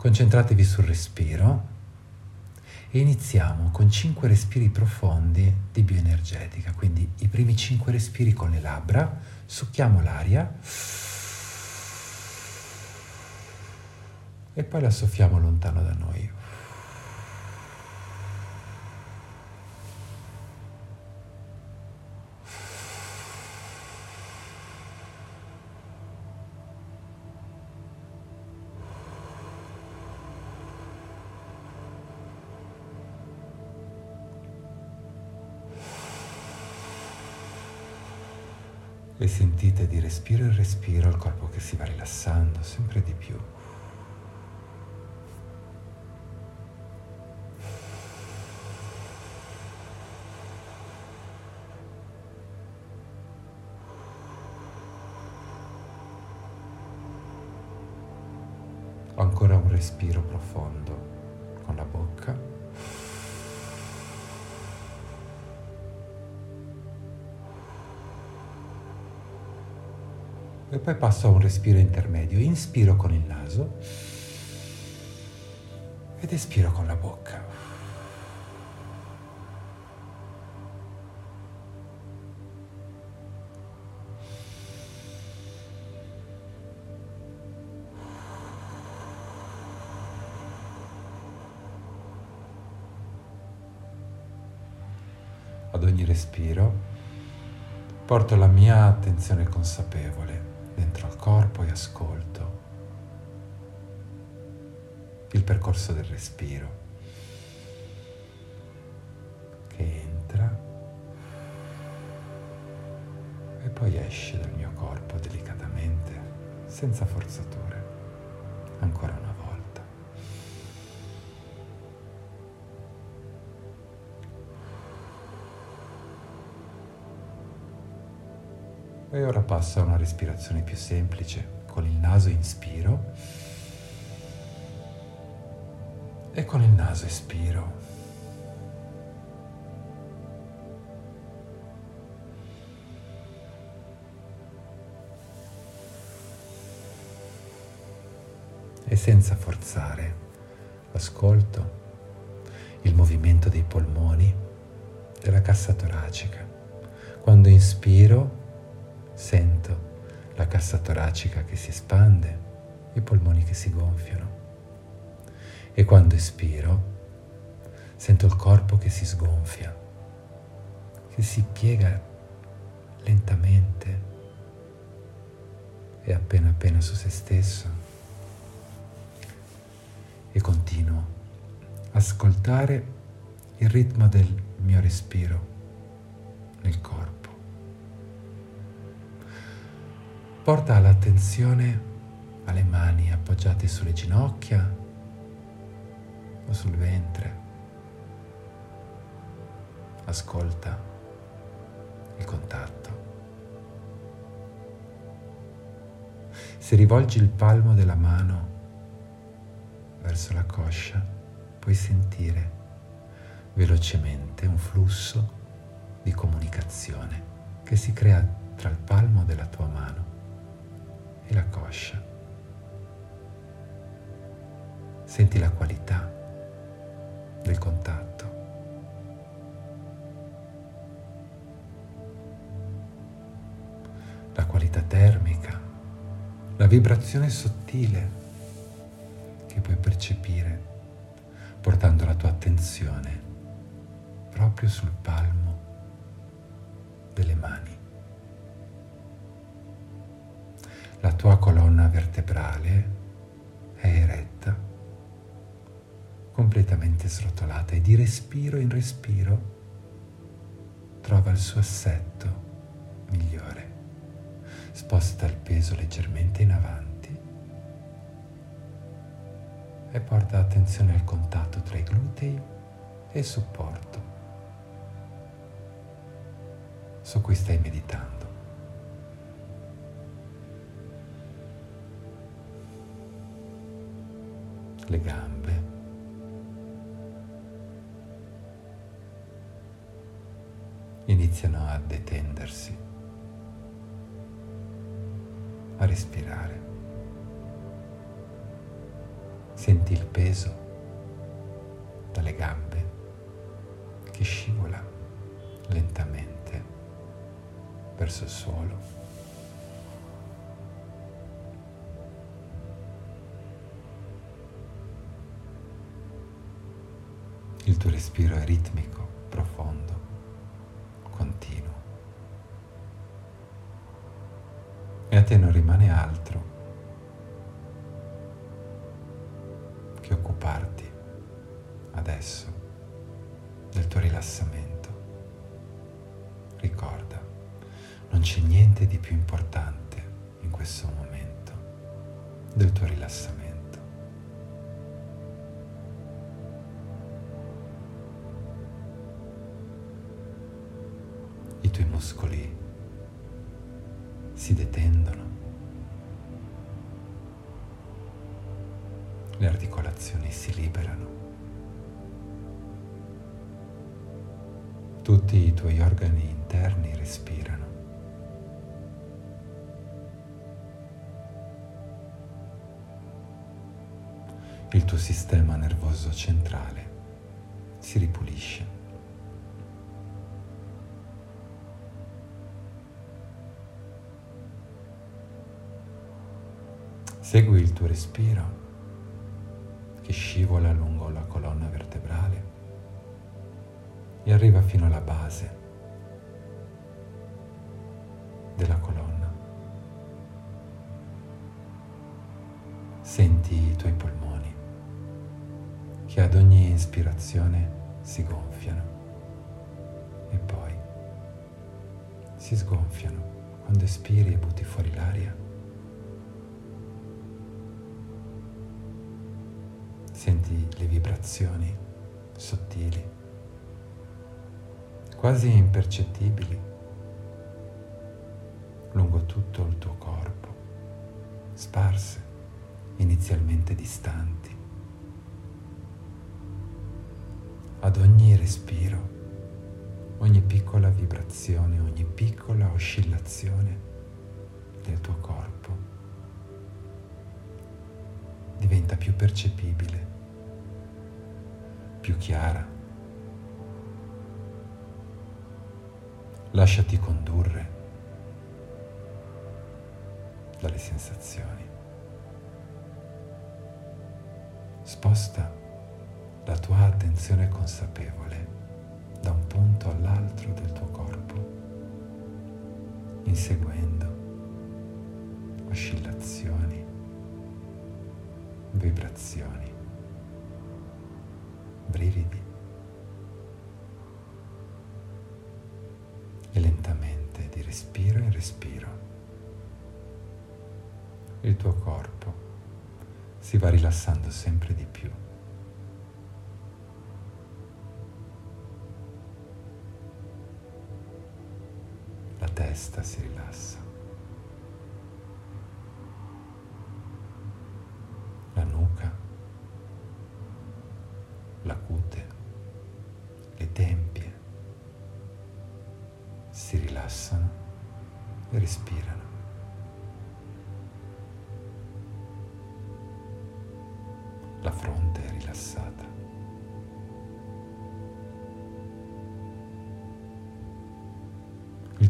Concentratevi sul respiro e iniziamo con 5 respiri profondi di bioenergetica, quindi i primi 5 respiri con le labbra, succhiamo l'aria e poi la soffiamo lontano da noi. E sentite di respiro in respiro il corpo che si va rilassando sempre di più. Ancora un respiro profondo con la bocca. E poi passo a un respiro intermedio. Inspiro con il naso ed espiro con la bocca. Ad ogni respiro porto la mia attenzione consapevole dentro al corpo e ascolto il percorso del respiro che entra e poi esce dal mio corpo delicatamente, senza forzature, ancora una E ora passo a una respirazione più semplice. Con il naso inspiro e con il naso espiro. E senza forzare, ascolto il movimento dei polmoni, della cassa toracica. Quando inspiro, Sento la cassa toracica che si espande, i polmoni che si gonfiano. E quando espiro, sento il corpo che si sgonfia, che si piega lentamente e appena appena su se stesso. E continuo a ascoltare il ritmo del mio respiro nel corpo. Porta l'attenzione alle mani appoggiate sulle ginocchia o sul ventre. Ascolta il contatto. Se rivolgi il palmo della mano verso la coscia, puoi sentire velocemente un flusso di comunicazione che si crea tra il palmo della tua mano e la coscia. Senti la qualità del contatto. La qualità termica, la vibrazione sottile che puoi percepire portando la tua attenzione proprio sul palmo delle mani. La tua colonna vertebrale è eretta, completamente srotolata e di respiro in respiro trova il suo assetto migliore. Sposta il peso leggermente in avanti e porta attenzione al contatto tra i glutei e il supporto su cui stai meditando. Le gambe. Iniziano a detendersi, a respirare. Senti il peso dalle gambe che scivola lentamente verso il suolo. Il tuo respiro è ritmico, profondo, continuo. E a te non rimane altro che occuparti adesso del tuo rilassamento. Ricorda, non c'è niente di più importante in questo momento del tuo rilassamento. I tuoi muscoli si detendono, le articolazioni si liberano. Tutti i tuoi organi interni respirano. Il tuo sistema nervoso centrale si ripulisce. Segui il tuo respiro che scivola lungo la colonna vertebrale e arriva fino alla base della colonna. Senti i tuoi polmoni che ad ogni ispirazione si gonfiano e poi si sgonfiano quando espiri e butti fuori l'aria. Senti le vibrazioni sottili quasi impercettibili lungo tutto il tuo corpo, sparse, inizialmente distanti. Ad ogni respiro, ogni piccola vibrazione, ogni piccola oscillazione del tuo corpo diventa più percepibile, più chiara Lasciati condurre dalle sensazioni. Sposta la tua attenzione consapevole da un punto all'altro del tuo corpo, inseguendo oscillazioni, vibrazioni, brividi. e lentamente di respiro in respiro il tuo corpo si va rilassando sempre di più. La testa si rilassa.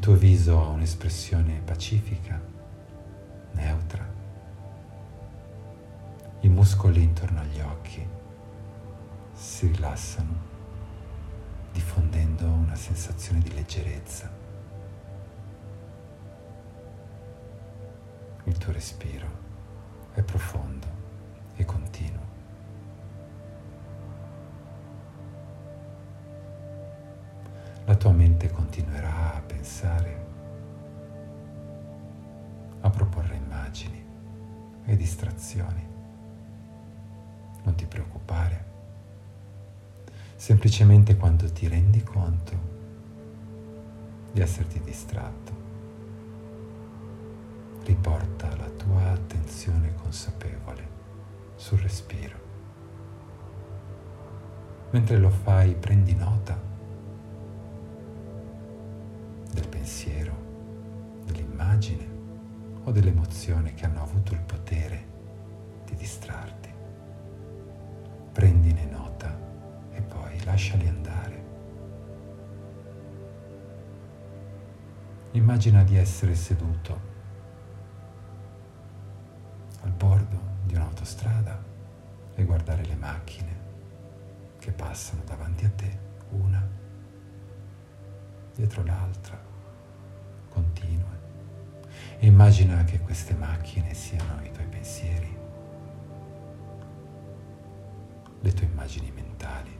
Tuo viso ha un'espressione pacifica, neutra. I muscoli intorno agli occhi si rilassano, diffondendo una sensazione di leggerezza. Il tuo respiro è profondo e continuo. Tua mente continuerà a pensare, a proporre immagini e distrazioni. Non ti preoccupare. Semplicemente quando ti rendi conto di esserti distratto, riporta la tua attenzione consapevole sul respiro. Mentre lo fai prendi nota pensiero, dell'immagine o dell'emozione che hanno avuto il potere di distrarti. Prendine nota e poi lasciali andare. Immagina di essere seduto al bordo di un'autostrada e guardare le macchine che passano davanti a te, una dietro l'altra, continue. Immagina che queste macchine siano i tuoi pensieri, le tue immagini mentali,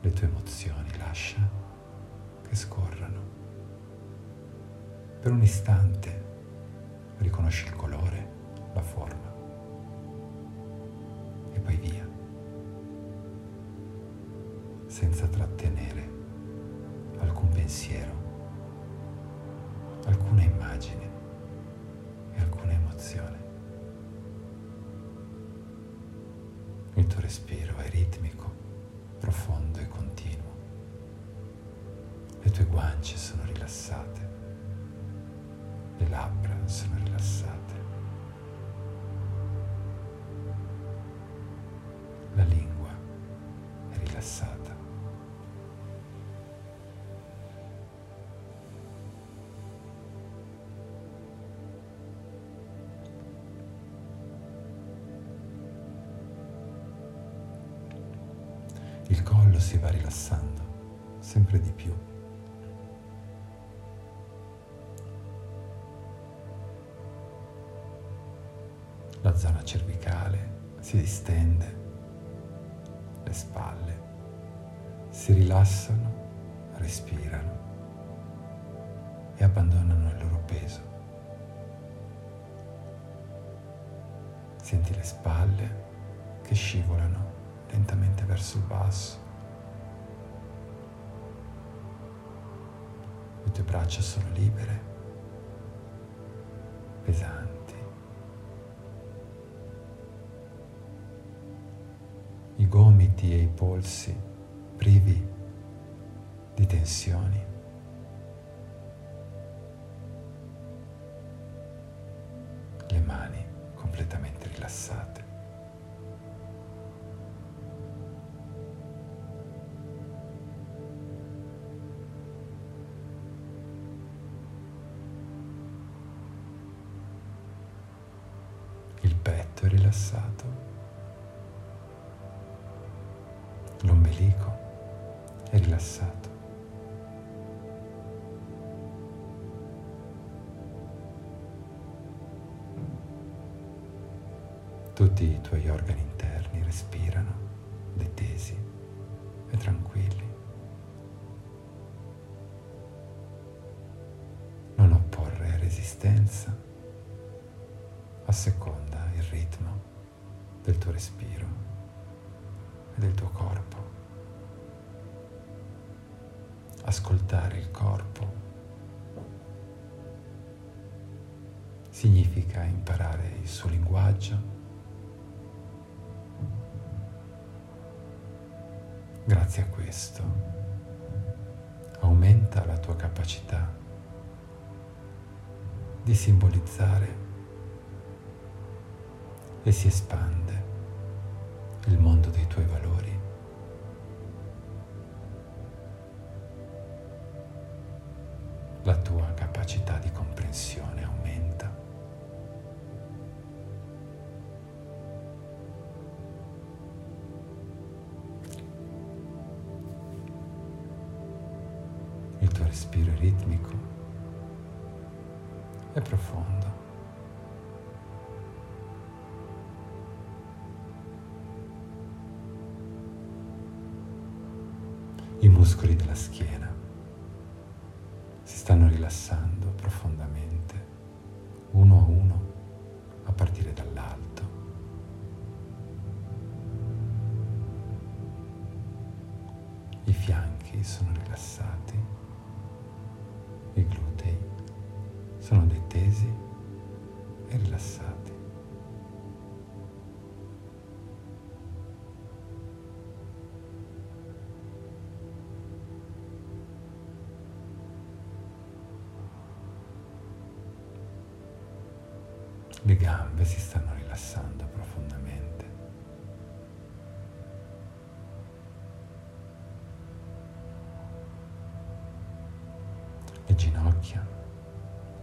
le tue emozioni, lascia che scorrano. Per un istante riconosci il colore, la forma. E poi via, senza trattenere alcun pensiero, alcuna immagine e alcuna emozione. Il tuo respiro è ritmico, profondo e continuo. Le tue guance sono rilassate, le labbra sono rilassate. La lingua Il collo si va rilassando sempre di più. La zona cervicale si distende, le spalle si rilassano, respirano e abbandonano il loro peso. Senti le spalle che scivolano lentamente verso il basso. Le tue braccia sono libere, pesanti. I gomiti e i polsi privi di tensioni. Rilassato. L'ombelico è rilassato. Tutti i tuoi organi interni respirano detesi e tranquilli. Non opporre resistenza, asseconda il ritmo del tuo respiro e del tuo corpo. Ascoltare il corpo significa imparare il suo linguaggio. Grazie a questo aumenta la tua capacità di simbolizzare e si espande il mondo dei tuoi valori. I muscoli della schiena si stanno rilassando profondamente, uno a uno, a partire dall'alto. I fianchi sono rilassati, i glutei sono detesi Le gambe si stanno rilassando profondamente. Le ginocchia,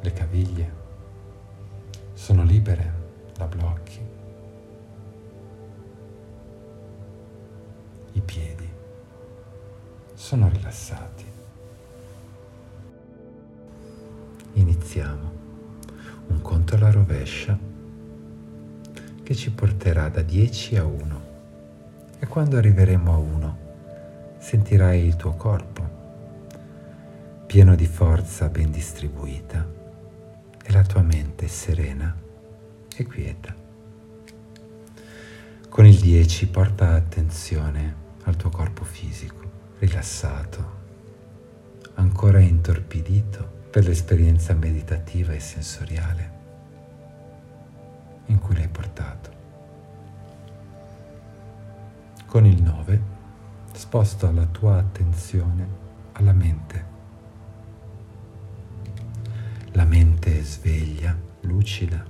le caviglie sono libere da blocchi. I piedi sono rilassati. Iniziamo un conto alla rovescia che ci porterà da 10 a 1 e quando arriveremo a 1 sentirai il tuo corpo pieno di forza ben distribuita e la tua mente serena e quieta. Con il 10 porta attenzione al tuo corpo fisico, rilassato, ancora intorpidito per l'esperienza meditativa e sensoriale in cui l'hai portato. Con il 9 sposto la tua attenzione alla mente. La mente sveglia, lucida,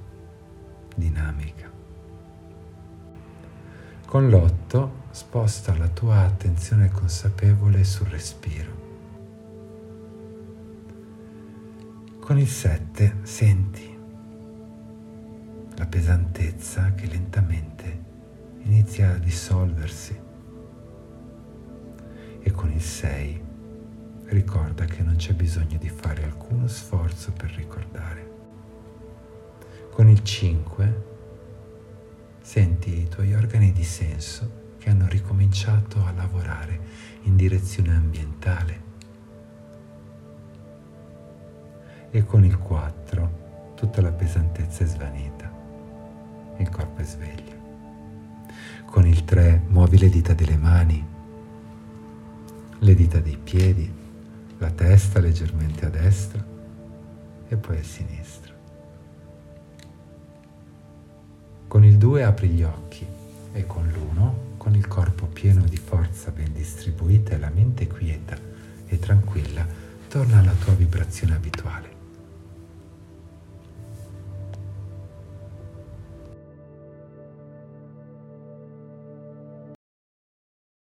dinamica. Con l'8 sposta la tua attenzione consapevole sul respiro. Con il 7 senti la pesantezza che lentamente inizia a dissolversi e con il 6 ricorda che non c'è bisogno di fare alcuno sforzo per ricordare. Con il 5 senti i tuoi organi di senso che hanno ricominciato a lavorare in direzione ambientale. E con il 4 tutta la pesantezza è svanita il corpo è sveglio. Con il 3 muovi le dita delle mani, le dita dei piedi, la testa leggermente a destra e poi a sinistra. Con il 2 apri gli occhi e con l'1, con il corpo pieno di forza ben distribuita e la mente quieta e tranquilla, torna alla tua vibrazione abituale.